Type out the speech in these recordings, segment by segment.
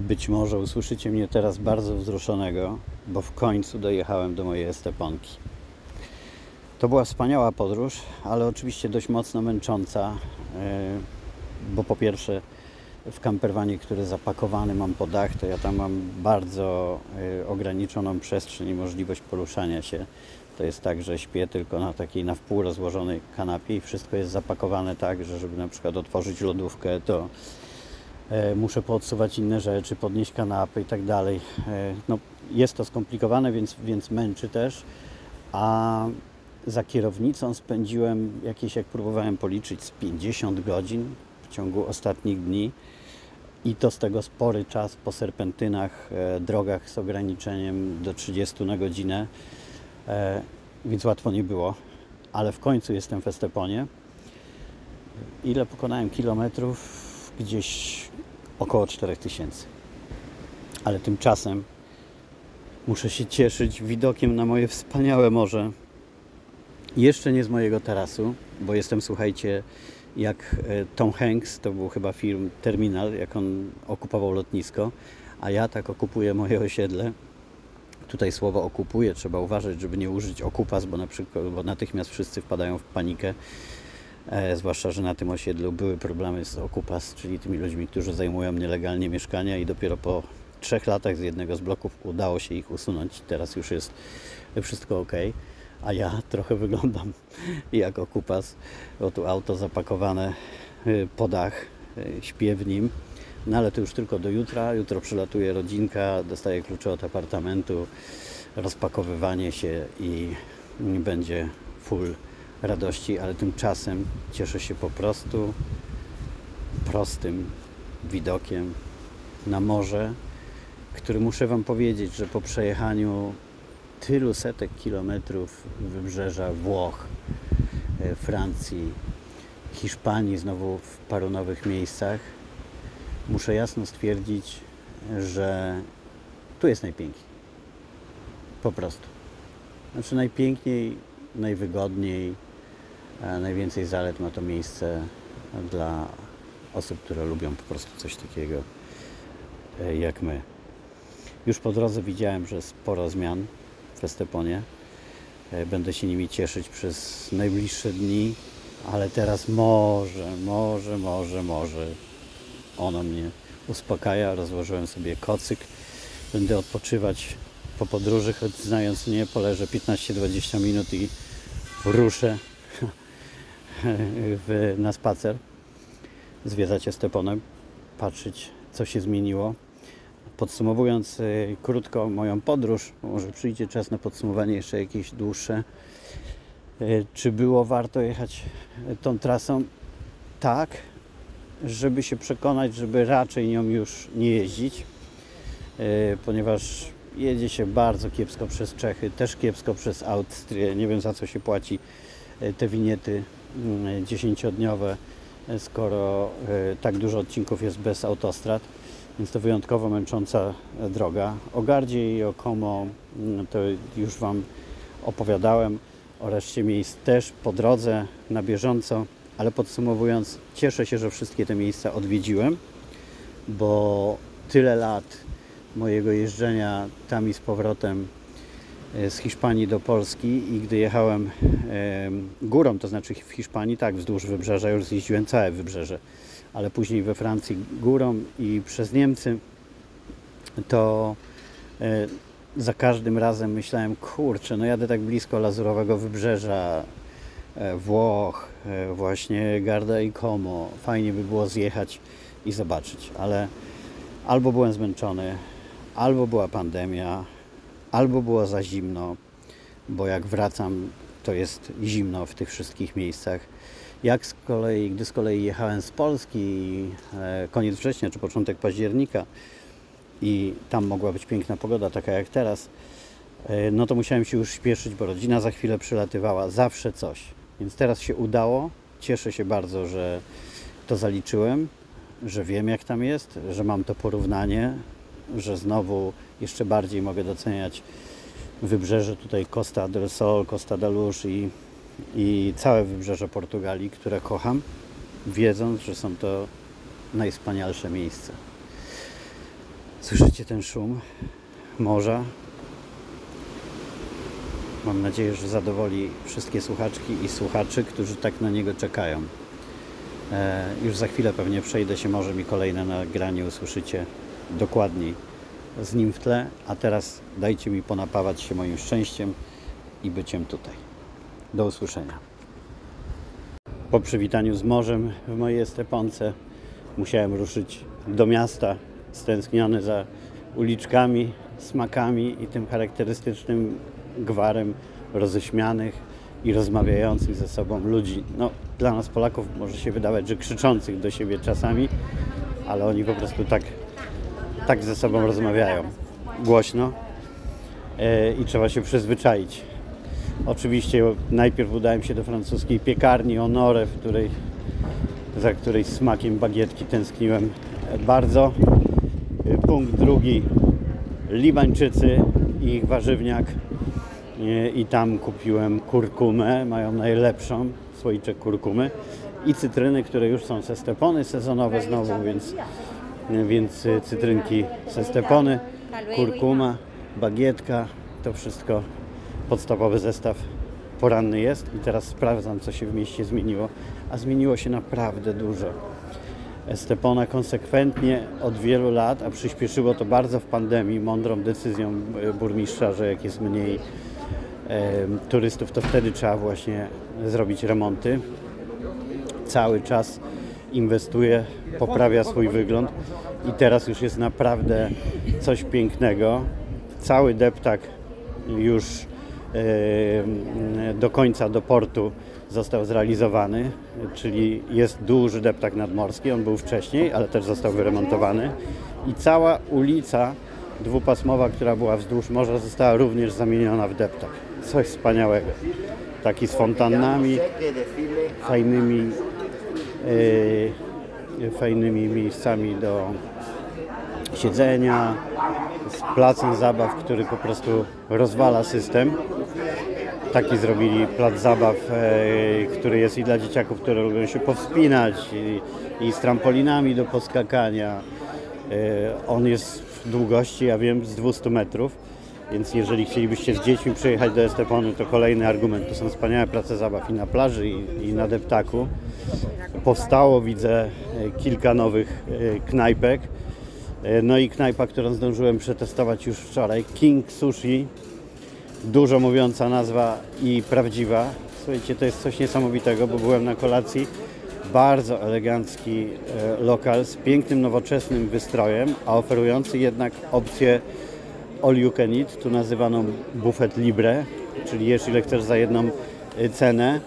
Być może usłyszycie mnie teraz bardzo wzruszonego, bo w końcu dojechałem do mojej Esteponki. To była wspaniała podróż, ale oczywiście dość mocno męcząca, e, bo po pierwsze w camperwanie, który zapakowany mam po dach, to ja tam mam bardzo e, ograniczoną przestrzeń i możliwość poruszania się. To jest tak, że śpię tylko na takiej na wpół rozłożonej kanapie i wszystko jest zapakowane tak, że żeby na przykład otworzyć lodówkę, to muszę podsuwać inne rzeczy, podnieść kanapy i tak dalej. E, No, jest to skomplikowane, więc, więc męczy też. A za kierownicą spędziłem jakieś, jak próbowałem policzyć, z 50 godzin w ciągu ostatnich dni. I to z tego spory czas po serpentynach, e, drogach z ograniczeniem do 30 na godzinę, e, więc łatwo nie było. Ale w końcu jestem w Esteponie. Ile pokonałem kilometrów? Gdzieś około 4000. Ale tymczasem muszę się cieszyć widokiem na moje wspaniałe morze. Jeszcze nie z mojego tarasu, bo jestem, słuchajcie, jak e, Tom Hanks, to był chyba film Terminal, jak on okupował lotnisko, a ja tak okupuję moje osiedle. Tutaj słowo okupuje, trzeba uważać, żeby nie użyć okupas, bo, na przykład, bo natychmiast wszyscy wpadają w panikę. E, zwłaszcza, że na tym osiedlu były problemy z okupas, czyli tymi ludźmi, którzy zajmują nielegalnie mieszkania i dopiero po trzech latach z jednego z bloków udało się ich usunąć. Teraz już jest wszystko ok, a ja trochę wyglądam jak okupas, bo tu auto zapakowane y, po dach, y, śpię w nim. No ale to już tylko do jutra. Jutro przylatuje rodzinka, dostaje klucze od apartamentu, rozpakowywanie się i będzie full radości, ale tymczasem cieszę się po prostu prostym widokiem na morze, który muszę Wam powiedzieć, że po przejechaniu tylu setek kilometrów wybrzeża Włoch, e, Francji, Hiszpanii, znowu w paru nowych miejscach, muszę jasno stwierdzić, że tu jest najpiękniej. Po prostu. Znaczy najpiękniej, najwygodniej, najwięcej zalet ma to miejsce dla osób, które lubią po prostu coś takiego e, jak my. Już po drodze widziałem, że sporo zmian w Esteponie. E, Będę się nimi cieszyć przez najbliższe dni, ale teraz może, może, może, może ono mnie uspokaja. Rozłożyłem sobie kocyk. Będę odpoczywać po podróży, choć znając mnie, poleżę 15-20 minut i ruszę w, na spacer, zwiedzać Esteponem, patrzeć, co się zmieniło. Podsumowując y, krótko moją podróż, może przyjdzie czas na podsumowanie jeszcze jakieś dłuższe. Y, Czy było warto jechać y, tą trasą? Tak, żeby się przekonać, żeby raczej nią już nie jeździć, ponieważ jedzie się bardzo kiepsko przez Czechy, też kiepsko przez Austrię. Nie wiem za co się płaci te winiety dziesięciodniowe, y, skoro y, tak dużo odcinków jest bez autostrad. Więc to wyjątkowo męcząca e, droga. O Gardzie i o Como mm, to już Wam opowiadałem. O reszcie miejsc też po drodze, na bieżąco. Ale podsumowując, cieszę się, że wszystkie te miejsca odwiedziłem, bo tyle lat mojego jeżdżenia tam i z powrotem e, z Hiszpanii do Polski i gdy jechałem em, górą, to znaczy w Hiszpanii, tak, wzdłuż wybrzeża, już zjeździłem całe wybrzeże, ale później we Francji górą i przez Niemcy, to e, za każdym razem myślałem, kurczę, no jadę tak blisko lazurowego wybrzeża, e, Włoch, e, właśnie Garda i Como, fajnie by było zjechać i zobaczyć, ale albo byłem zmęczony, albo była pandemia, albo było za zimno, bo jak wracam, to jest zimno w tych wszystkich miejscach. Jak z kolei, gdy z kolei jechałem z Polski, e, koniec września czy początek października i tam mogła być piękna pogoda, taka jak teraz, e, no to musiałem się już śpieszyć, bo rodzina za chwilę przylatywała, zawsze coś. Więc teraz się udało. Cieszę się bardzo, że to zaliczyłem, że wiem jak tam jest, że mam to porównanie, że znowu jeszcze bardziej mogę doceniać wybrzeże tutaj Costa del Sol, Costa da Luz i, i całe wybrzeże Portugalii, które kocham, wiedząc, że są to najwspanialsze miejsca. Słyszycie ten szum morza? Mam nadzieję, że zadowoli wszystkie słuchaczki i słuchaczy, którzy tak na niego czekają. E, już za chwilę pewnie przejdę się morzem i kolejne nagranie usłyszycie dokładniej z nim w tle, a teraz dajcie mi ponapawać się moim szczęściem i byciem tutaj. Do usłyszenia. Po przywitaniu z morzem w mojej Esteponce musiałem ruszyć do miasta, stęskniony za uliczkami, smakami i tym charakterystycznym gwarem roześmianych i rozmawiających ze sobą ludzi. No, dla nas Polaków może się wydawać, że krzyczących do siebie czasami, ale oni po prostu tak, tak ze sobą rozmawiają. Głośno e, i trzeba się przyzwyczaić. Oczywiście najpierw udałem się do francuskiej piekarni Honore, w której, za której smakiem bagietki tęskniłem bardzo. E, Punkt drugi Libańczycy i ich warzywniak E, i tam kupiłem kurkumę, mają najlepszą słoiczek kurkumy i cytryny, które już są ze stepony sezonowe znowu, więc, więc e, cytrynki ze stepony, kurkuma, bagietka, to wszystko podstawowy zestaw poranny jest i teraz sprawdzam, co się w mieście zmieniło, a zmieniło się naprawdę dużo. Estepona konsekwentnie od wielu lat, a przyspieszyło to bardzo w pandemii, mądrą decyzją e, burmistrza, że jak jest mniej e, turystów, to wtedy trzeba właśnie zrobić remonty. Cały czas inwestuje, poprawia swój wygląd i teraz już jest naprawdę coś pięknego. Cały deptak już e, do końca, do portu został zrealizowany, czyli jest duży deptak nadmorski, on był wcześniej, ale też został wyremontowany i cała ulica dwupasmowa, która była wzdłuż morza, została również zamieniona w deptak. Coś wspaniałego. Taki z fontannami, fajnymi, fajnymi miejscami do siedzenia, z placem zabaw, który po prostu rozwala system. Taki zrobili plac zabaw, e, który jest i dla dzieciaków, które lubią się powspinać, i, i z trampolinami do poskakania. E, on jest w długości, ja wiem, z 200 metrów, więc jeżeli chcielibyście z dziećmi przyjechać do Estepony, to kolejny argument. To są wspaniałe place zabaw i na plaży, i, i na deptaku. Powstało, widzę, e, kilka nowych e, knajpek. E, No i knajpa, którą zdążyłem przetestować już wczoraj, King Sushi. Dużo mówiąca nazwa i prawdziwa. Słuchajcie, to jest coś niesamowitego, bo byłem na kolacji. Bardzo elegancki lokal z pięknym, nowoczesnym wystrojem, a oferujący jednak opcję all you can eat, tu nazywaną buffet libre, czyli jesz ile chcesz za jedną cenę.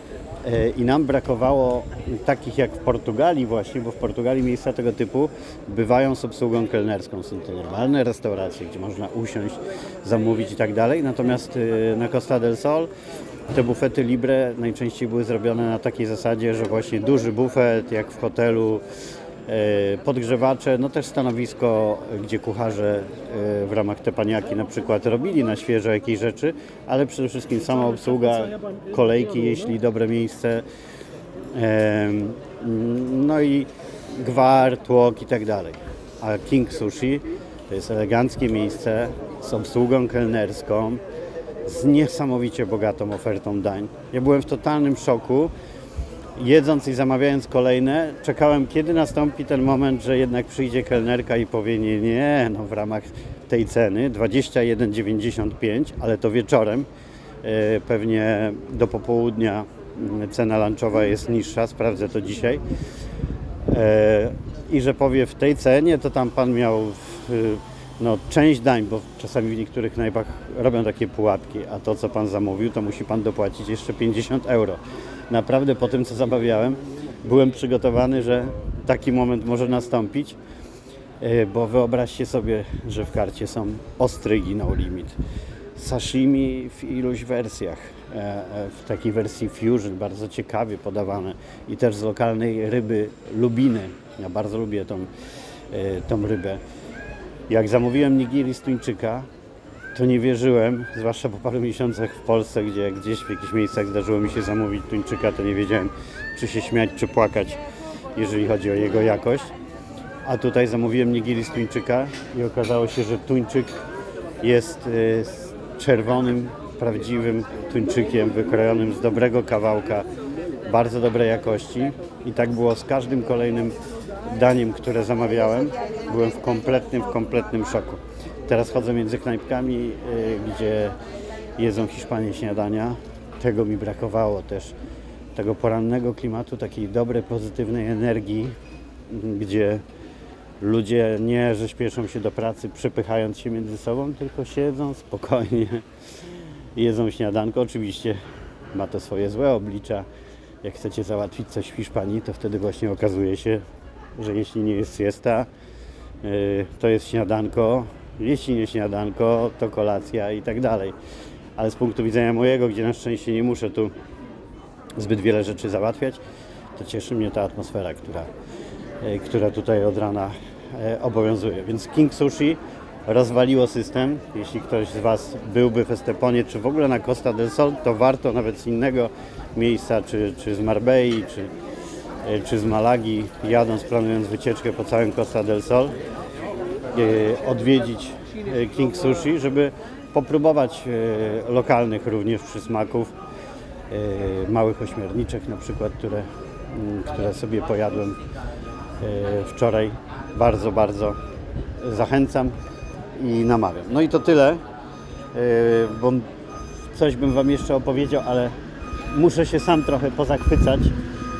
Y, I nam brakowało takich jak w Portugalii właśnie, bo w Portugalii miejsca tego typu bywają z obsługą kelnerską. Są to normalne restauracje, gdzie można usiąść, zamówić i tak dalej. Natomiast y, na Costa del Sol te bufety libre najczęściej były zrobione na takiej zasadzie, że właśnie duży bufet, jak w hotelu, e, podgrzewacze, no też stanowisko, gdzie kucharze e, w ramach tepaniaki na przykład robili na świeżo jakieś rzeczy, ale przede wszystkim sama obsługa, kolejki, jeśli dobre miejsce, e, no i gwar, tłok i tak dalej. A King Sushi to jest eleganckie miejsce z obsługą kelnerską, z niesamowicie bogatą ofertą dań. Ja byłem w totalnym szoku. Jedząc i zamawiając kolejne, czekałem, kiedy nastąpi ten moment, że jednak przyjdzie kelnerka i powie nie, nie, no w ramach tej ceny 21,95, ale to wieczorem, e, pewnie do popołudnia mm, cena lunchowa jest niższa, sprawdzę to dzisiaj. E, I że powie w tej cenie, to tam pan miał no, część dań, bo czasami w niektórych knajpach robią takie pułapki, a to co pan zamówił, to musi pan dopłacić jeszcze 50 euro. Naprawdę po tym co zamawiałem, byłem przygotowany, że taki moment może nastąpić, e, bo wyobraźcie sobie, że w karcie są ostrygi no limit. Sashimi w iluś wersjach, e, e, w takiej wersji fusion, bardzo ciekawie podawane i też z lokalnej ryby lubiny. Ja bardzo lubię tą, tą rybę. Jak zamówiłem nigiri z tuńczyka, to nie wierzyłem, zwłaszcza po paru miesiącach w Polsce, gdzie gdzieś w jakichś miejscach zdarzyło mi się zamówić tuńczyka, to nie wiedziałem, czy się śmiać, czy płakać, jeżeli chodzi o jego jakość. A tutaj zamówiłem nigiri z tuńczyka i okazało się, że tuńczyk jest y, czerwonym, prawdziwym tuńczykiem wykrojonym z dobrego kawałka, bardzo dobrej jakości. I tak było z każdym kolejnym daniem, które zamawiałem. Byłem w kompletnym, w kompletnym szoku. Teraz chodzę między knajpkami, y, gdzie jedzą Hiszpanie śniadania. Tego mi brakowało też. Tego porannego klimatu, takiej dobrej, pozytywnej energii, gdzie ludzie nie, że śpieszą się do pracy, przepychając się między sobą, tylko siedzą spokojnie, jedzą śniadanko. Oczywiście ma to swoje złe oblicza. Jak chcecie załatwić coś w Hiszpanii, to wtedy właśnie okazuje się, że jeśli nie jest siesta, yy, to jest śniadanko, jeśli nie śniadanko, to kolacja i tak dalej. Ale z punktu widzenia mojego, gdzie na szczęście nie muszę tu zbyt wiele rzeczy załatwiać, to cieszy mnie ta atmosfera, która, e, która tutaj od rana e, obowiązuje. Więc King Sushi rozwaliło system. Jeśli ktoś z Was byłby w Esteponie, czy w ogóle na Costa del Sol, to warto nawet z innego miejsca, czy, czy z Marbei, czy, e, czy z Malagi, jadąc, planując wycieczkę po całym Costa del Sol, odwiedzić e, King Sushi, żeby popróbować e, lokalnych również przysmaków, e, małych ośmiorniczek na przykład, które, które sobie pojadłem e, wczoraj. Bardzo, bardzo zachęcam i namawiam. No i to tyle, e, bo coś bym Wam jeszcze opowiedział, ale muszę się sam trochę pozachwycać,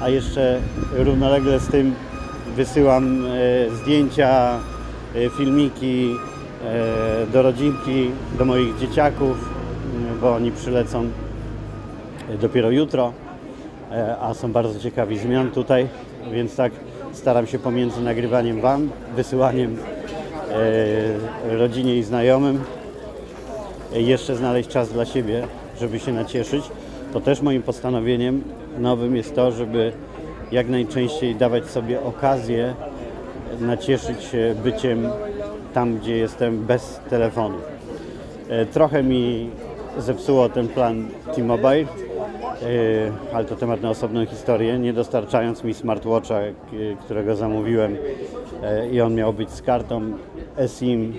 a jeszcze równolegle z tym wysyłam e, zdjęcia, e, filmiki e, do rodzinki, do moich dzieciaków, m, bo oni przylecą dopiero jutro, a są bardzo ciekawi zmian tutaj, więc tak staram się pomiędzy nagrywaniem Wam, wysyłaniem rodzinie i znajomym jeszcze znaleźć czas dla siebie, żeby się nacieszyć. To też moim postanowieniem nowym jest to, żeby jak najczęściej dawać sobie okazję nacieszyć się byciem tam, gdzie jestem bez telefonu. E, Trochę mi zepsuło ten plan T-Mobile, e, ale to temat na osobną historię. Nie dostarczając mi smartwatcha, k- którego zamówiłem e, i on miał być z kartą eSIM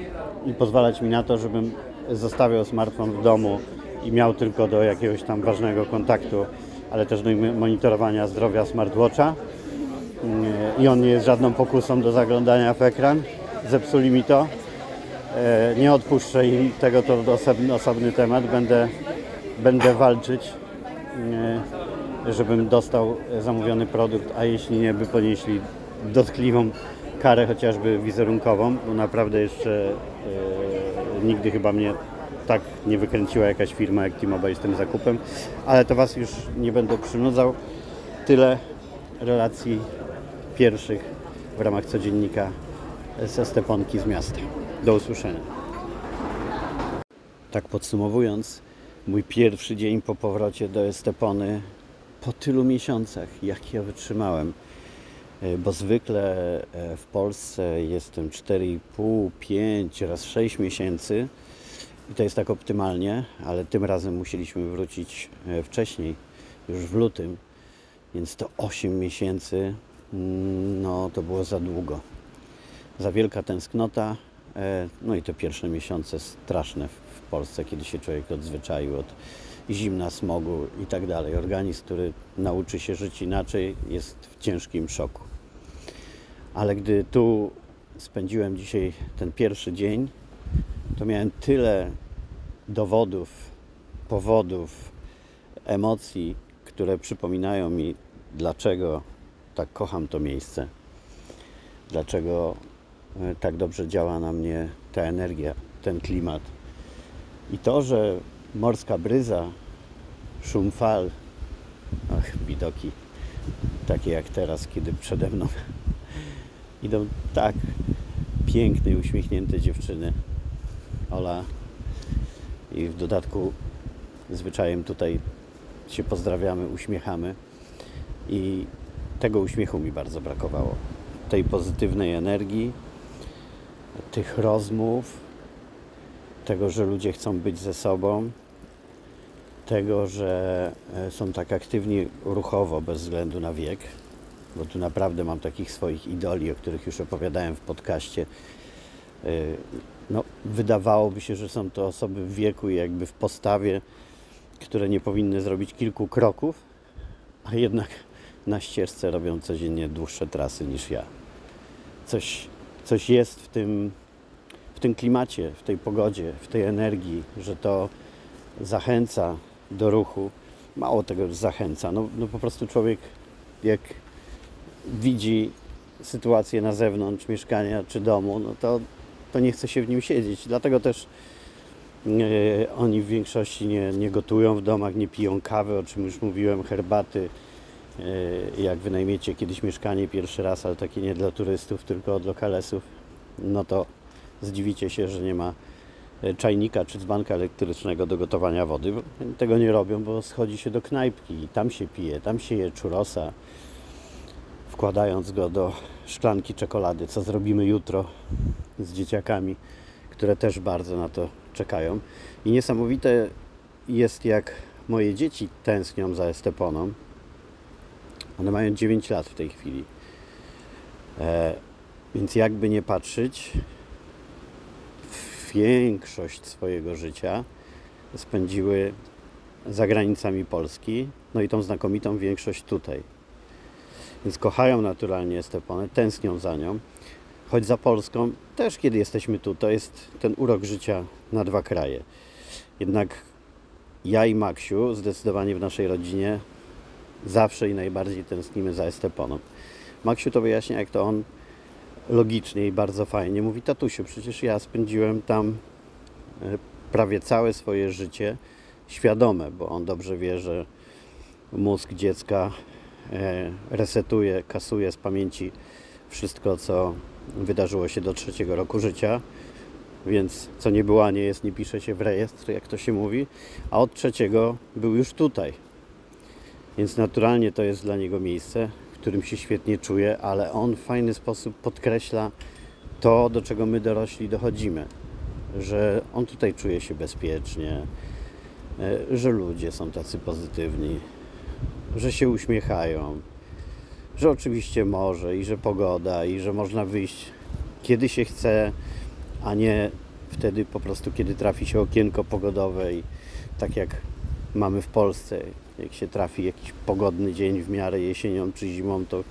i pozwalać mi na to, żebym zostawiał smartfon w domu i miał tylko do jakiegoś tam ważnego kontaktu, ale też do monitorowania zdrowia smartwatcha. I on nie jest żadną pokusą do zaglądania w ekran. Zepsuli mi to. E, Nie odpuszczę im tego, to osobny, osobny temat. Będę, będę walczyć, e, żebym dostał zamówiony produkt, a jeśli nie, by ponieśli dotkliwą karę chociażby wizerunkową, bo naprawdę jeszcze e, nigdy chyba mnie tak nie wykręciła jakaś firma jak T-Mobile z tym zakupem, ale to Was już nie będę przynudzał. Tyle relacji pierwszych w ramach codziennika ze Steponki z miasta. Do usłyszenia. Tak podsumowując, mój pierwszy dzień po powrocie do Estepony po tylu miesiącach, jak ja wytrzymałem. E, Bo zwykle e, w Polsce jestem 4,5, 5, raz 6 miesięcy i to jest tak optymalnie, ale tym razem musieliśmy wrócić e, wcześniej, już w lutym, więc to 8 miesięcy, no to było za długo. Za wielka tęsknota, e, no i te pierwsze miesiące straszne w Polsce, kiedy się człowiek odzwyczaił od zimna, smogu i tak dalej. Organizm, który nauczy się żyć inaczej, jest w ciężkim szoku. Ale gdy tu spędziłem dzisiaj ten pierwszy dzień, to miałem tyle dowodów, powodów, emocji, które przypominają mi, dlaczego tak kocham to miejsce, dlaczego e, tak dobrze działa na mnie ta energia, ten klimat. I to, że morska bryza, szum fal, ach, widoki takie jak teraz, kiedy przede mną idą tak piękne i uśmiechnięte dziewczyny. Ola i w dodatku zwyczajem tutaj się pozdrawiamy, uśmiechamy i tego uśmiechu mi bardzo brakowało. Tej pozytywnej energii, tych rozmów, tego, że ludzie chcą być ze sobą, tego, że e, są tak aktywni ruchowo bez względu na wiek. bo tu naprawdę mam takich swoich idoli, o których już opowiadałem w podcaście. Y, No, wydawałoby się, że są to osoby w wieku i jakby w postawie, które nie powinny zrobić kilku kroków, a jednak na ścieżce robią codziennie dłuższe trasy niż ja. Coś, coś jest w tym, w tym klimacie, w tej pogodzie, w tej energii, że to zachęca do ruchu. Mało tego zachęca. No, no po prostu człowiek, jak widzi sytuację na zewnątrz mieszkania czy domu, no to, to nie chce się w nim siedzieć. Dlatego też e, oni w większości nie, nie gotują w domach, nie piją kawy, o czym już mówiłem, herbaty. E, jak wynajmiecie kiedyś mieszkanie pierwszy raz, ale takie nie dla turystów, tylko od lokalesów, no to zdziwicie się, że nie ma e, czajnika czy dzbanka elektrycznego do gotowania wody. Tego nie robią, bo schodzi się do knajpki i tam się pije, tam się je czurosa, wkładając go do szklanki czekolady, co zrobimy jutro z dzieciakami, które też bardzo na to czekają. I niesamowite jest, jak moje dzieci tęsknią za Esteponą. One mają 9 lat w tej chwili. E, więc jakby nie patrzeć, większość swojego życia spędziły za granicami Polski, no i tą znakomitą większość tutaj. Więc kochają naturalnie Esteponę, tęsknią za nią. Choć za Polską też, kiedy jesteśmy tu, to jest ten urok życia na dwa kraje. Jednak ja i Maksiu zdecydowanie w naszej rodzinie zawsze i najbardziej tęsknimy za Esteponą. Maksiu to wyjaśnia, jak to on logicznie i bardzo fajnie mówi: Tatusiu, przecież ja spędziłem tam e, prawie całe swoje życie świadome, bo on dobrze wie, że mózg dziecka e, resetuje, kasuje z pamięci wszystko, co wydarzyło się do trzeciego roku życia. Więc co nie było, a nie jest, nie pisze się w rejestr, jak to się mówi. A od trzeciego był już tutaj. Więc naturalnie to jest dla niego miejsce, w którym się świetnie czuje, ale on w fajny sposób podkreśla to, do czego my dorośli dochodzimy. Że on tutaj czuje się bezpiecznie, e, że ludzie są tacy pozytywni, że się uśmiechają, że oczywiście może i że pogoda, i że można wyjść kiedy się chce, a nie wtedy po prostu, kiedy trafi się okienko pogodowe i tak jak mamy w Polsce, jak się trafi jakiś pogodny dzień w miarę jesienią czy zimą, to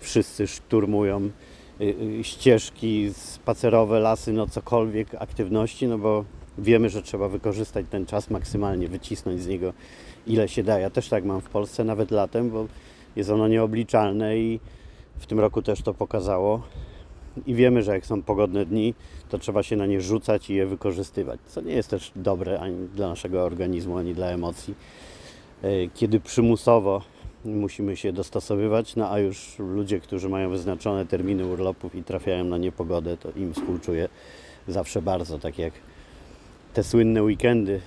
wszyscy szturmują y, y, ścieżki spacerowe, lasy, no cokolwiek, aktywności, no bo wiemy, że trzeba wykorzystać ten czas maksymalnie, wycisnąć z niego ile się da. Ja też tak mam w Polsce, nawet latem, bo jest ono nieobliczalne i w tym roku też to pokazało. I wiemy, że jak są pogodne dni, to trzeba się na nie rzucać i je wykorzystywać, co nie jest też dobre ani dla naszego organizmu, ani dla emocji. E, Kiedy przymusowo musimy się dostosowywać, no a już ludzie, którzy mają wyznaczone terminy urlopów i trafiają na niepogodę, to im współczuję zawsze bardzo, tak jak te słynne weekendy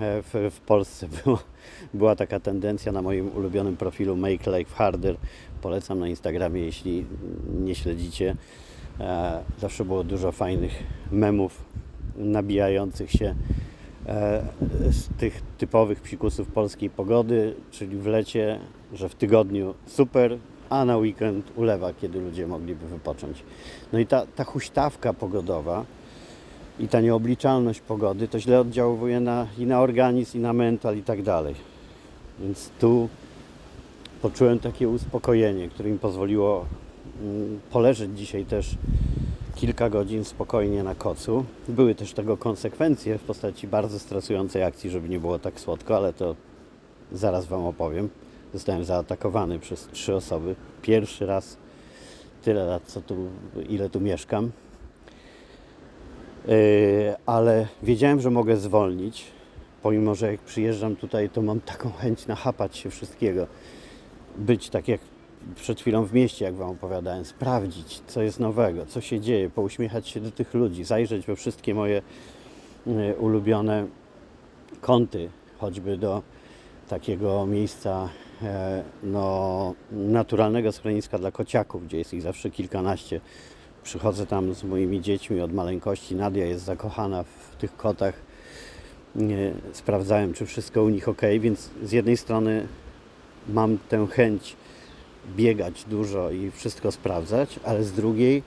e, w, w Polsce było, była taka tendencja na moim ulubionym profilu Make Life Harder. Polecam na Instagramie, jeśli nie śledzicie. E, Zawsze było dużo fajnych memów nabijających się z tych typowych psikusów polskiej pogody, czyli w lecie, że w tygodniu super, a na weekend ulewa, kiedy ludzie mogliby wypocząć. No i ta, ta huśtawka pogodowa, i ta nieobliczalność pogody to źle oddziałuje na, i na organizm, i na mental, i tak dalej. Więc tu poczułem takie uspokojenie, które mi pozwoliło mm, poleżeć dzisiaj też kilka godzin spokojnie na kocu. Były też tego konsekwencje w postaci bardzo stresującej akcji, żeby nie było tak słodko, ale to zaraz Wam opowiem. Zostałem zaatakowany przez trzy osoby. Pierwszy raz tyle lat, co tu, ile tu mieszkam. Yy, ale wiedziałem, że mogę zwolnić, pomimo, że jak przyjeżdżam tutaj, to mam taką chęć nachapać się wszystkiego. Być tak jak przed chwilą w mieście, jak Wam opowiadałem, sprawdzić, co jest nowego, co się dzieje, pouśmiechać się do tych ludzi, zajrzeć we wszystkie moje yy, ulubione kąty, choćby do takiego miejsca e, no, naturalnego schroniska dla kociaków, gdzie jest ich zawsze kilkanaście. Przychodzę tam z moimi dziećmi od maleńkości. Nadia jest zakochana w tych kotach. Sprawdzałem, czy wszystko u nich ok, więc z jednej strony mam tę chęć biegać dużo i wszystko sprawdzać, ale z drugiej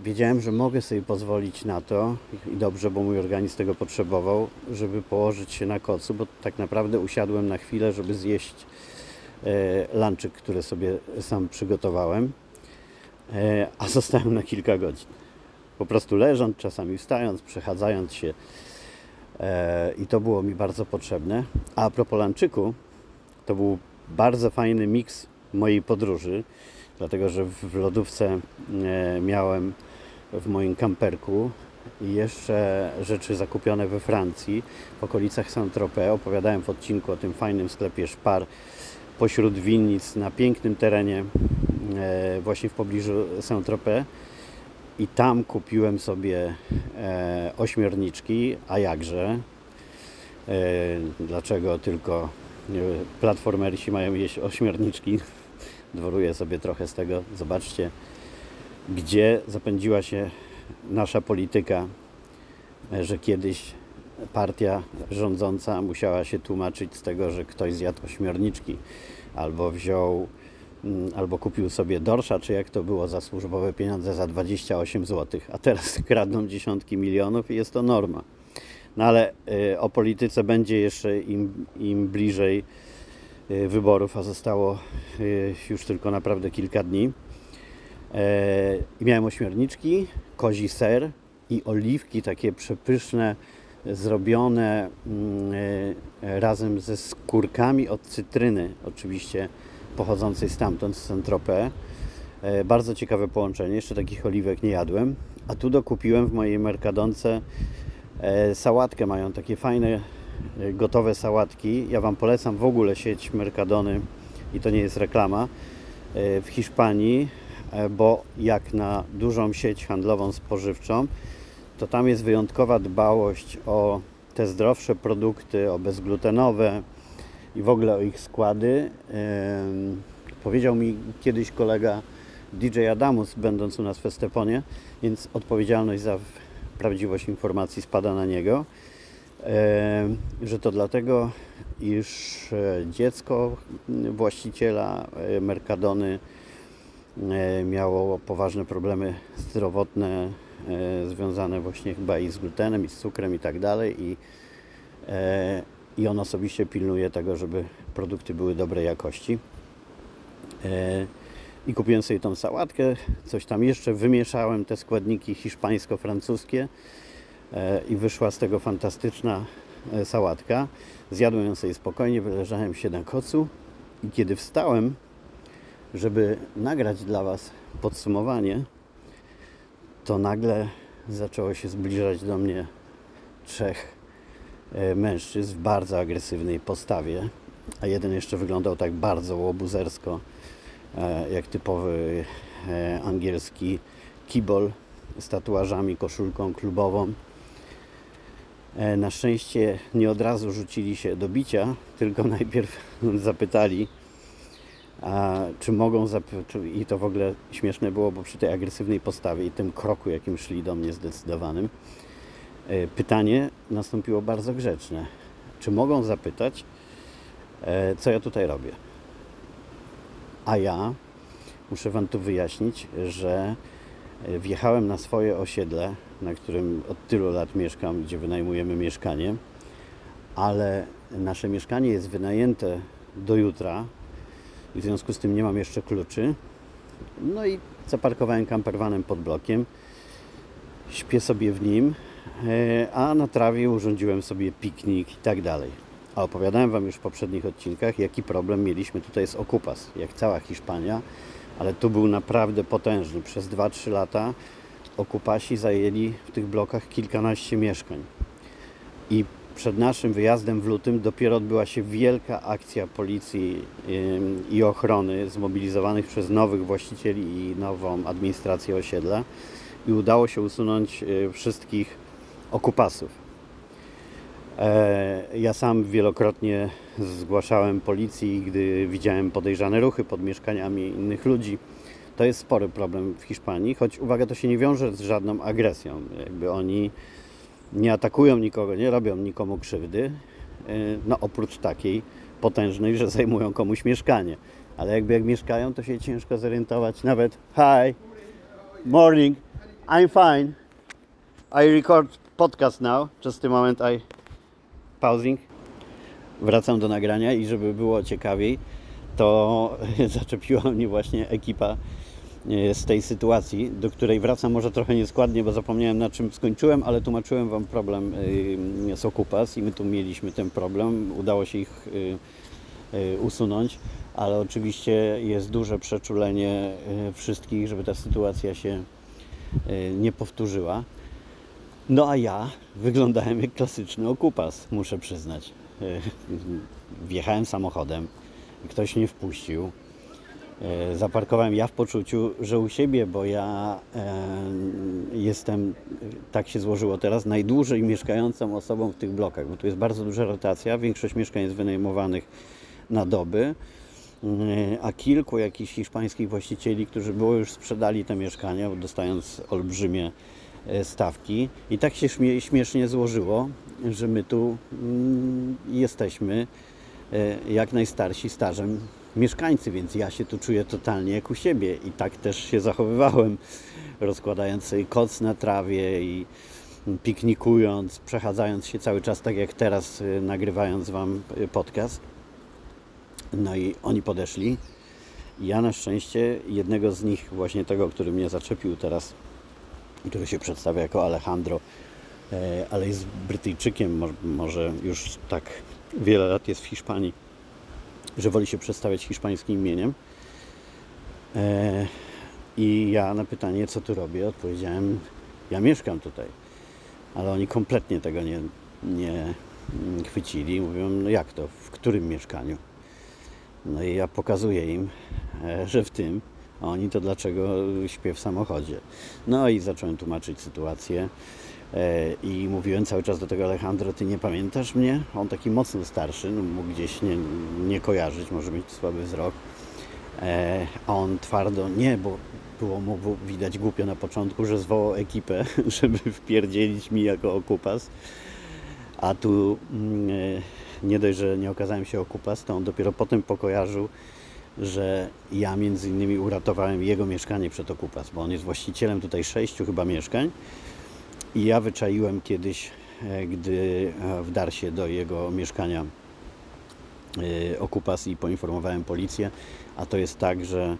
wiedziałem, że mogę sobie pozwolić na to i dobrze, bo mój organizm tego potrzebował, żeby położyć się na kocu, bo tak naprawdę usiadłem na chwilę, żeby zjeść e, lunchik, który sobie sam przygotowałem, e, a zostałem na kilka godzin. Po prostu leżąc, czasami wstając, przechadzając się e, i to było mi bardzo potrzebne. A a propos lunchiku, to był bardzo fajny miks mojej podróży, dlatego że w lodówce e, miałem w moim kamperku i jeszcze rzeczy zakupione we Francji, w okolicach Saint-Tropez. Opowiadałem w odcinku o tym fajnym sklepie Szpar pośród winnic na pięknym terenie e, właśnie w pobliżu Saint-Tropez. I tam kupiłem sobie e, ośmiorniczki, a jakże? Dlaczego tylko platformersi mają jeść ośmiorniczki? Dworuję sobie trochę z tego. Zobaczcie, gdzie zapędziła się nasza polityka, że kiedyś partia rządząca musiała się tłumaczyć z tego, że ktoś zjadł ośmiorniczki albo wziął mm, albo kupił sobie dorsza, czy jak to było za służbowe pieniądze za 28 zł, a teraz kradną dziesiątki milionów i jest to norma. No ale y, o polityce będzie jeszcze im, im bliżej y, wyborów, a zostało y, już tylko naprawdę kilka dni. E, miałem ośmiorniczki, kozi ser i oliwki takie przepyszne, zrobione mm, e, razem ze skórkami od cytryny, oczywiście pochodzącej stamtąd, z Saint-Tropez. E, Bardzo ciekawe połączenie, jeszcze takich oliwek nie jadłem. A tu dokupiłem w mojej Mercadonce e, sałatkę, mają takie fajne e, gotowe sałatki. Ja Wam polecam w ogóle sieć Mercadony i to nie jest reklama e, w Hiszpanii, e, bo jak na dużą sieć handlową spożywczą, to tam jest wyjątkowa dbałość o te zdrowsze produkty, o bezglutenowe i w ogóle o ich składy. Powiedział mi kiedyś kolega DJ Adamus, będąc u nas w Esteponie, więc odpowiedzialność za prawdziwość informacji spada na niego, em, że to dlatego, iż e, dziecko właściciela e, Mercadony e, miało poważne problemy zdrowotne e, związane właśnie chyba i z glutenem, i z cukrem i tak dalej i, e, i on osobiście pilnuje tego, żeby produkty były dobrej jakości. I kupiłem sobie tą sałatkę, coś tam jeszcze, wymieszałem te składniki hiszpańsko-francuskie e, i wyszła z tego fantastyczna e, sałatka. Zjadłem ją sobie spokojnie, wyleżałem się na kocu i kiedy wstałem, żeby nagrać dla Was podsumowanie, to nagle zaczęło się zbliżać do mnie trzech e, mężczyzn w bardzo agresywnej postawie, a jeden jeszcze wyglądał tak bardzo łobuzersko, jak typowy e, angielski kibol z tatuażami, koszulką klubową. E, Na szczęście nie od razu rzucili się do bicia, tylko najpierw zapytali, a czy mogą, i to w ogóle śmieszne było, bo przy tej agresywnej postawie i tym kroku, jakim szli do mnie zdecydowanym, e, pytanie nastąpiło bardzo grzeczne. Czy mogą zapytać, e, co ja tutaj robię? A ja muszę Wam tu wyjaśnić, że e, wjechałem na swoje osiedle, na którym od tylu lat mieszkam, gdzie wynajmujemy mieszkanie, ale nasze mieszkanie jest wynajęte do jutra w związku z tym nie mam jeszcze kluczy. No i zaparkowałem campervanem pod blokiem. Śpię sobie w nim, e, a na trawie urządziłem sobie piknik i tak dalej. A opowiadałem Wam już w poprzednich odcinkach, jaki problem mieliśmy tutaj z Okupas, jak cała Hiszpania, ale tu był naprawdę potężny. Przez 2-3 lata Okupasi zajęli w tych blokach kilkanaście mieszkań. I przed naszym wyjazdem w lutym dopiero odbyła się wielka akcja policji i ochrony zmobilizowanych przez nowych właścicieli i nową administrację osiedla i udało się usunąć y, wszystkich okupasów. E, Ja sam wielokrotnie zgłaszałem policji, gdy widziałem podejrzane ruchy pod mieszkaniami innych ludzi. To jest spory problem w Hiszpanii, choć uwaga, to się nie wiąże z żadną agresją. Jakby oni nie atakują nikogo, nie robią nikomu krzywdy, e, no oprócz takiej potężnej, że zajmują komuś mieszkanie. Ale jakby jak mieszkają, to się ciężko zorientować. Nawet hi, morning, I'm fine. I record podcast now. Just a moment, I pausing. Wracam do nagrania i żeby było ciekawiej, to zaczepiła mnie właśnie ekipa e, z tej sytuacji, do której wracam może trochę nieskładnie, bo zapomniałem na czym skończyłem, ale tłumaczyłem Wam problem e, z Okupas i my tu mieliśmy ten problem. Udało się ich e, usunąć, ale oczywiście jest duże przeczulenie wszystkich, żeby ta sytuacja się nie powtórzyła. No a ja wyglądałem jak klasyczny okupas, muszę przyznać. Wjechałem samochodem, ktoś mnie wpuścił. E, zaparkowałem ja w poczuciu, że u siebie, bo ja e, jestem, tak się złożyło teraz, najdłużej mieszkającą osobą w tych blokach, bo tu jest bardzo duża rotacja, większość mieszkań jest wynajmowanych na doby, e, a kilku jakichś hiszpańskich właścicieli, którzy było już sprzedali te mieszkania, dostając olbrzymie stawki. I tak się śmiesznie złożyło, że my tu mm, jesteśmy E, jak najstarsi stażem mieszkańcy, więc ja się tu czuję totalnie jak u siebie i tak też się zachowywałem, rozkładając sobie koc na trawie i piknikując, przechadzając się cały czas tak jak teraz, e, nagrywając Wam e, podcast. No i oni podeszli. Ja na szczęście jednego z nich, właśnie tego, który mnie zaczepił teraz, który się przedstawia jako Alejandro, ale jest Brytyjczykiem, może już tak wiele lat jest w Hiszpanii, że woli się przedstawiać hiszpańskim imieniem. E, I ja na pytanie, co tu robię, odpowiedziałem, ja mieszkam tutaj. Ale oni kompletnie tego nie, nie chwycili. Mówią, no jak to, w którym mieszkaniu? No i ja pokazuję im, e, że w tym, oni to dlaczego śpię w samochodzie. No i zacząłem tłumaczyć sytuację. E, I mówiłem cały czas do tego Alejandro, ty nie pamiętasz mnie? On taki mocno starszy, no mógł gdzieś nie, nie kojarzyć, może mieć słaby wzrok. E, a on twardo, nie, bo było mu widać głupio na początku, że zwołał ekipę, żeby wpierdzielić mi jako okupas. A tu mm, e, nie dość, że nie okazałem się okupas, to on dopiero potem pokojarzył, że ja między innymi uratowałem jego mieszkanie przed okupas, bo on jest właścicielem tutaj sześciu chyba mieszkań i ja wyczaiłem kiedyś, e, gdy e, wdarł się do jego mieszkania e, okupas i poinformowałem policję, a to jest tak, że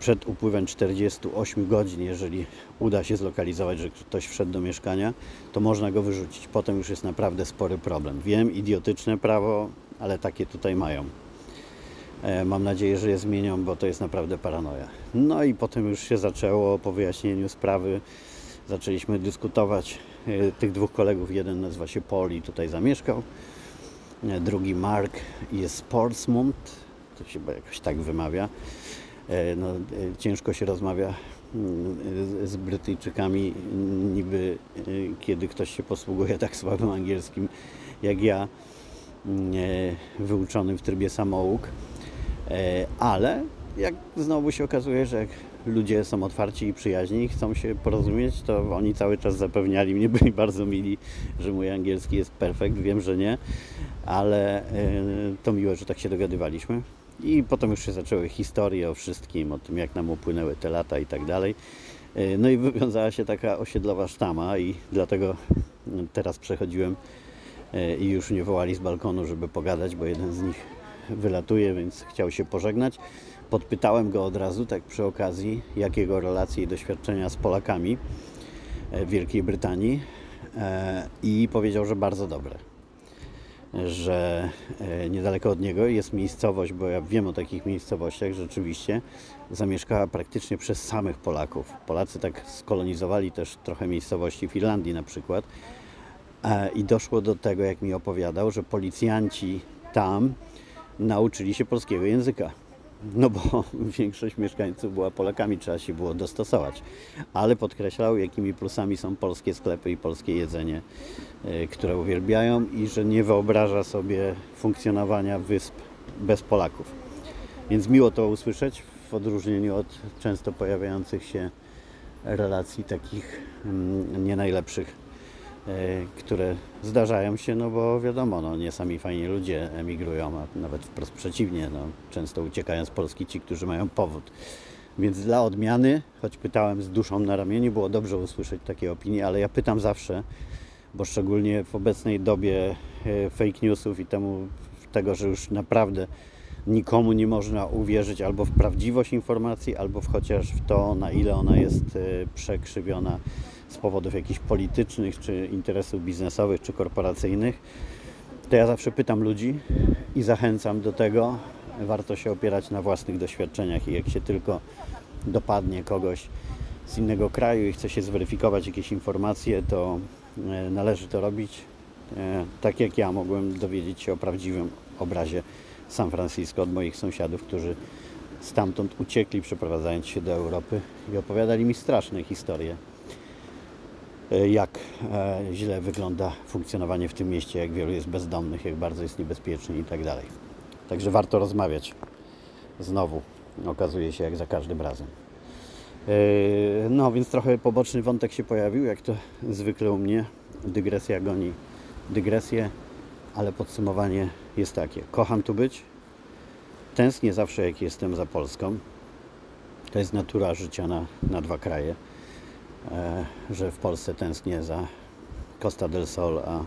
przed upływem 48 godzin, jeżeli uda się zlokalizować, że ktoś wszedł do mieszkania, to można go wyrzucić. Potem już jest naprawdę spory problem. Wiem, idiotyczne prawo, ale takie tutaj mają. Mam nadzieję, że je zmienią, bo to jest naprawdę paranoja. No i potem już się zaczęło po wyjaśnieniu sprawy zaczęliśmy dyskutować. E, tych dwóch kolegów, jeden nazywa się Paul i tutaj zamieszkał, e, drugi Mark jest z Portsmouth, to się jakoś tak wymawia. E, no, ciężko się rozmawia mm, z Brytyjczykami, niby kiedy ktoś się posługuje tak słabym angielskim jak ja, mm, wyuczonym w trybie samouk, ale jak znowu się okazuje, że jak ludzie są otwarci i przyjaźni i chcą się porozumieć, to oni cały czas zapewniali mnie, byli bardzo mili, że mój angielski jest perfekt, wiem, że nie, ale e, to miłe, że tak się dogadywaliśmy. I potem już się zaczęły historie o wszystkim, o tym jak nam upłynęły te lata i tak dalej. E, no i wywiązała się taka osiedlowa sztama i dlatego teraz przechodziłem e, i już nie wołali z balkonu, żeby pogadać, bo jeden z nich wylatuje, więc chciał się pożegnać. Podpytałem go od razu, tak przy okazji, jakiego relacje i doświadczenia z Polakami e, w Wielkiej Brytanii e, i powiedział, że bardzo dobre. Że e, niedaleko od niego jest miejscowość, bo ja wiem o takich miejscowościach, rzeczywiście zamieszkała praktycznie przez samych Polaków. Polacy tak skolonizowali też trochę miejscowości w Irlandii na przykład. I doszło do tego, jak mi opowiadał, że policjanci tam nauczyli się polskiego języka. No bo większość mieszkańców była Polakami, trzeba się było dostosować. Ale podkreślał, jakimi plusami są polskie sklepy i polskie jedzenie, e, które uwielbiają i że nie wyobraża sobie funkcjonowania wysp bez Polaków. Więc miło to usłyszeć w odróżnieniu od często pojawiających się relacji takich mm, nie najlepszych które zdarzają się, no bo wiadomo, no, nie sami fajni ludzie emigrują, a nawet wprost przeciwnie, no, często uciekają z Polski ci, którzy mają powód. Więc dla odmiany, choć pytałem z duszą na ramieniu, było dobrze usłyszeć takie opinie, ale ja pytam zawsze, bo szczególnie w obecnej dobie e, fake newsów i temu, tego, że już naprawdę nikomu nie można uwierzyć albo w prawdziwość informacji, albo w chociaż w to, na ile ona jest e, przekrzywiona z powodów jakichś politycznych, czy interesów biznesowych, czy korporacyjnych, to ja zawsze pytam ludzi i zachęcam do tego, warto się opierać na własnych doświadczeniach i jak się tylko dopadnie kogoś z innego kraju i chce się zweryfikować jakieś informacje, to e, należy to robić. E, Tak jak ja mogłem dowiedzieć się o prawdziwym obrazie San Francisco od moich sąsiadów, którzy stamtąd uciekli, przeprowadzając się do Europy i opowiadali mi straszne historie, jak e, źle wygląda funkcjonowanie w tym mieście, jak wielu jest bezdomnych, jak bardzo jest niebezpiecznie i tak dalej. Także warto rozmawiać. Znowu okazuje się, jak za każdym razem. Yy, No, więc trochę poboczny wątek się pojawił, jak to zwykle u mnie. Dygresja goni dygresję, ale podsumowanie jest takie. Kocham tu być. Tęsknię zawsze, jak jestem za Polską. To jest natura życia na, na dwa kraje. E, że w Polsce tęsknię za Costa del Sol, a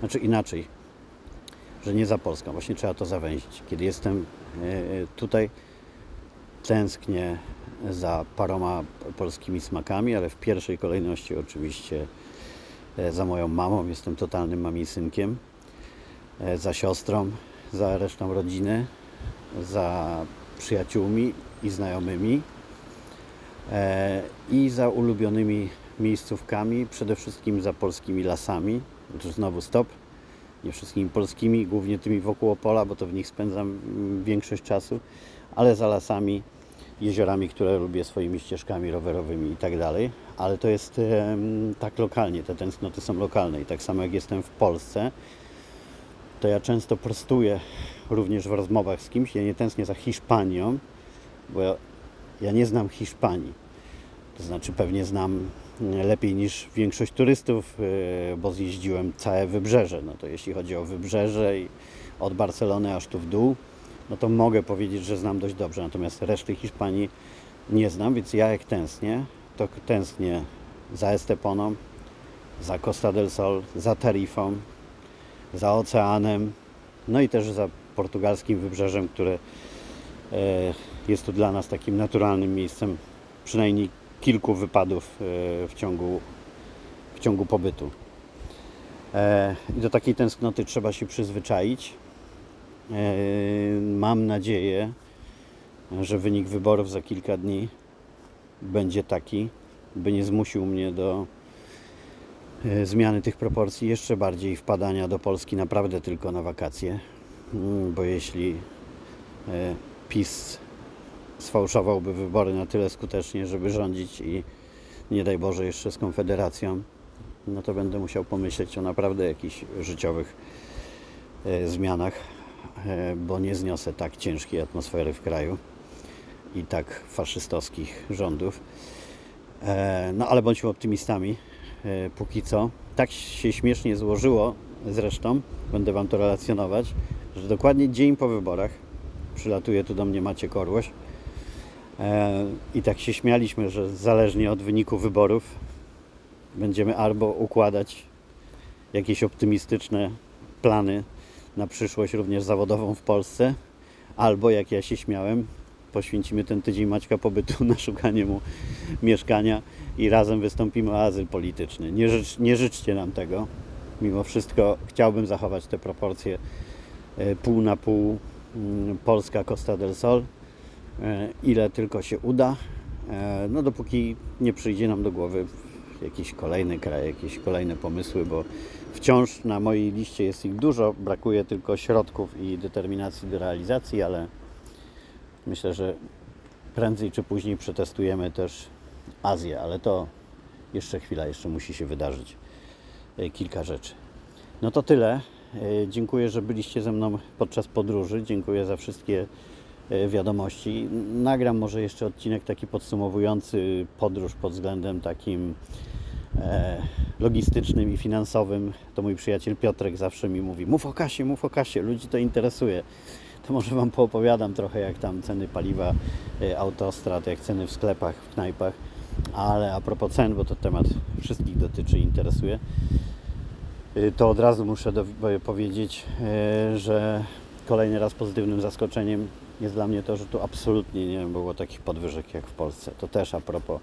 znaczy inaczej, że nie za Polską. Właśnie trzeba to zawęzić. Kiedy jestem e, tutaj, tęsknię za paroma polskimi smakami, ale w pierwszej kolejności oczywiście e, za moją mamą. Jestem totalnym mami synkiem. E, Za siostrą, za resztą rodziny, za przyjaciółmi i znajomymi i za ulubionymi miejscówkami, przede wszystkim za polskimi lasami. Tu znowu stop. Nie wszystkimi polskimi, głównie tymi wokół Opola, bo to w nich spędzam mm, większość czasu, ale za lasami, jeziorami, które lubię, swoimi ścieżkami rowerowymi i tak dalej. Ale to jest tak lokalnie, te tęsknoty są lokalne i tak samo jak jestem w Polsce, to ja często prostuję również w rozmowach z kimś. Ja nie tęsknię za Hiszpanią, bo ja, nie znam Hiszpanii. To znaczy pewnie znam mm, lepiej niż większość turystów, yy, bo zjeździłem całe wybrzeże. No to jeśli chodzi o wybrzeże i od Barcelony aż tu w dół, no to mogę powiedzieć, że znam dość dobrze. Natomiast reszty Hiszpanii nie znam, więc ja jak tęsknię, to tęsknię za Esteponą, za Costa del Sol, za Tarifą, za oceanem, no i też za portugalskim wybrzeżem, które e, jest tu dla nas takim naturalnym miejscem, przynajmniej kilku wypadów e, w ciągu, w ciągu pobytu. E, I do takiej tęsknoty trzeba się przyzwyczaić. E, Mam nadzieję, że wynik wyborów za kilka dni będzie taki, by nie zmusił mnie do zmiany tych proporcji, jeszcze bardziej wpadania do Polski naprawdę tylko na wakacje. Mm, Bo jeśli PiS sfałszowałby wybory na tyle skutecznie, żeby rządzić i nie daj Boże jeszcze z Konfederacją, no to będę musiał pomyśleć o naprawdę jakichś życiowych e, zmianach, e, bo nie zniosę tak ciężkiej atmosfery w kraju i tak faszystowskich rządów. E, No ale bądźmy optymistami póki co. Tak się śmiesznie złożyło zresztą, będę Wam to relacjonować, że dokładnie dzień po wyborach przylatuje tu do mnie Maciek Orłoś e, i tak się śmialiśmy, że zależnie od wyniku wyborów będziemy albo układać jakieś optymistyczne plany na przyszłość również zawodową w Polsce, albo jak ja się śmiałem, poświęcimy ten tydzień Maćka pobytu na szukanie mu mieszkania i razem wystąpimy o azyl polityczny. Nie, życz, nie życzcie nam tego. Mimo wszystko chciałbym zachować te proporcje e, pół na pół mm, Polska Costa del Sol, e, ile tylko się uda. E, No dopóki nie przyjdzie nam do głowy jakiś kolejny kraj, jakieś kolejne pomysły, bo wciąż na mojej liście jest ich dużo, brakuje tylko środków i determinacji do realizacji, ale myślę, że prędzej czy później przetestujemy też Azję, ale to jeszcze chwila, jeszcze musi się wydarzyć e, kilka rzeczy. No to tyle. E, Dziękuję, że byliście ze mną podczas podróży. Dziękuję za wszystkie e, wiadomości. Nagram może jeszcze odcinek taki podsumowujący podróż pod względem takim e, logistycznym i finansowym, to mój przyjaciel Piotrek zawsze mi mówi: Mów o kasie, mów o kasie, ludzi to interesuje. To może Wam poopowiadam trochę, jak tam ceny paliwa, e, autostrad, jak ceny w sklepach, w knajpach. Ale a propos cen, bo to temat wszystkich dotyczy i interesuje, to od razu muszę powiedzieć, e, że kolejny raz pozytywnym zaskoczeniem jest dla mnie to, że tu absolutnie nie było takich podwyżek jak w Polsce. To też a propos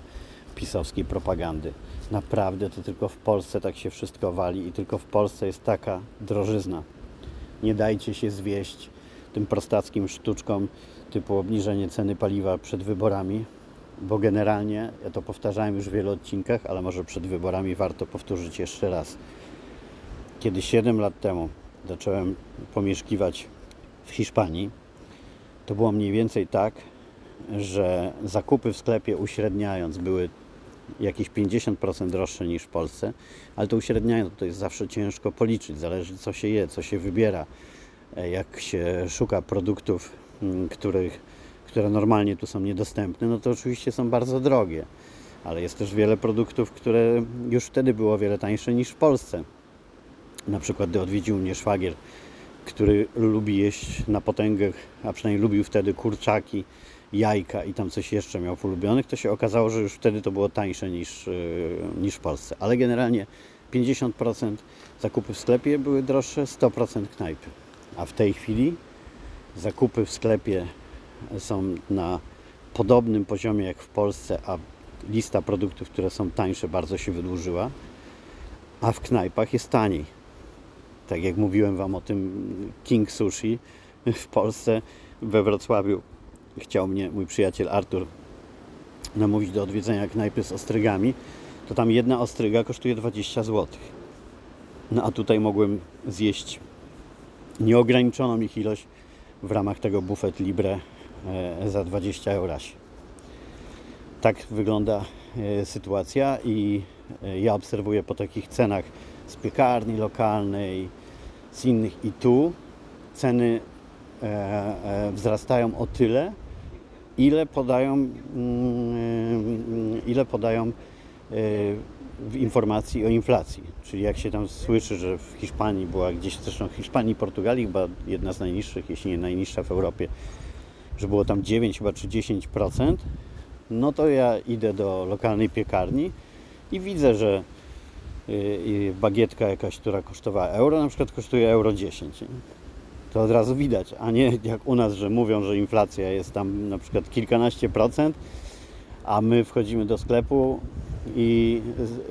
pisowskiej propagandy. Naprawdę to tylko w Polsce tak się wszystko wali i tylko w Polsce jest taka drożyzna. Nie dajcie się zwieść tym prostackim sztuczkom typu obniżenie ceny paliwa przed wyborami, bo generalnie, ja to powtarzałem już w wielu odcinkach, ale może przed wyborami warto powtórzyć jeszcze raz. Kiedy 7 lat temu zacząłem pomieszkiwać w Hiszpanii, to było mniej więcej tak, że zakupy w sklepie uśredniając były jakieś 50% droższe niż w Polsce, ale to uśredniając to jest zawsze ciężko policzyć, zależy co się je, co się wybiera, e, jak się szuka produktów, mm, których, które normalnie tu są niedostępne, no to oczywiście są bardzo drogie, ale jest też wiele produktów, które już wtedy było wiele tańsze niż w Polsce. Na przykład gdy odwiedził mnie szwagier, który lubi jeść na potęgę, a przynajmniej lubił wtedy kurczaki, jajka i tam coś jeszcze miał ulubionych, to się okazało, że już wtedy to było tańsze niż, yy, niż w Polsce. Ale generalnie 50% zakupy w sklepie były droższe, 100% knajpy. A w tej chwili zakupy w sklepie są na podobnym poziomie jak w Polsce, a lista produktów, które są tańsze, bardzo się wydłużyła, a w knajpach jest taniej. Tak jak mówiłem Wam o tym King Sushi w Polsce, we Wrocławiu chciał mnie mój przyjaciel Artur namówić do odwiedzenia knajpy z ostrygami, to tam jedna ostryga kosztuje 20 zł. No a tutaj mogłem zjeść nieograniczoną ich ilość w ramach tego buffet libre e, za 20 euro. Tak wygląda e, sytuacja i e, ja obserwuję po takich cenach z piekarni lokalnej, innych i tu ceny wzrastają o tyle, ile podają, mm, ile podają w informacji o inflacji. Czyli jak się tam słyszy, że w Hiszpanii była gdzieś, zresztą w Hiszpanii Portugalii chyba jedna z najniższych, jeśli nie najniższa w Europie, że było tam 9 chyba czy 10%, no to ja idę do lokalnej piekarni i widzę, że y, bagietka jakaś, która kosztowała euro, na przykład kosztuje euro 10. To od razu widać, a nie jak u nas, że mówią, że inflacja jest tam na przykład kilkanaście procent, a my wchodzimy do sklepu i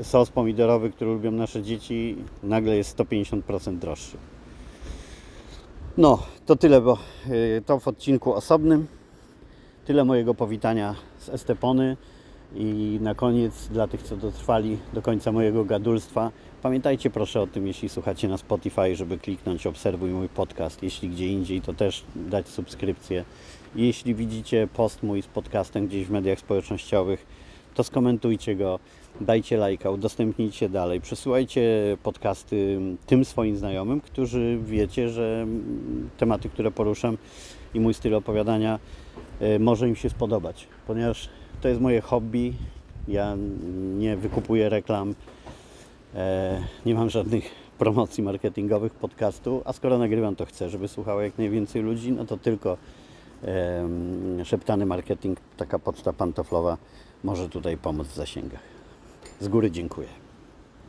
sos pomidorowy, który lubią nasze dzieci, nagle jest 150% droższy. No, to tyle, bo y, to w odcinku osobnym. Tyle mojego powitania z Estepony. I na koniec, dla tych, co dotrwali do końca mojego gadulstwa, pamiętajcie proszę o tym, jeśli słuchacie na Spotify, żeby kliknąć obserwuj mój podcast. Jeśli gdzie indziej, to też dać subskrypcję. Jeśli widzicie post mój z podcastem gdzieś w mediach społecznościowych, to skomentujcie go, dajcie lajka, udostępnijcie dalej, przesyłajcie podcasty tym swoim znajomym, którzy wiecie, że tematy, które poruszam i mój styl opowiadania e, może im się spodobać, ponieważ to jest moje hobby. Ja nie wykupuję reklam, e, nie mam żadnych promocji marketingowych podcastu, a skoro nagrywam, to chcę, żeby słuchało jak najwięcej ludzi, no to tylko szeptany marketing, taka poczta pantoflowa może tutaj pomóc w zasięgach. Z góry dziękuję.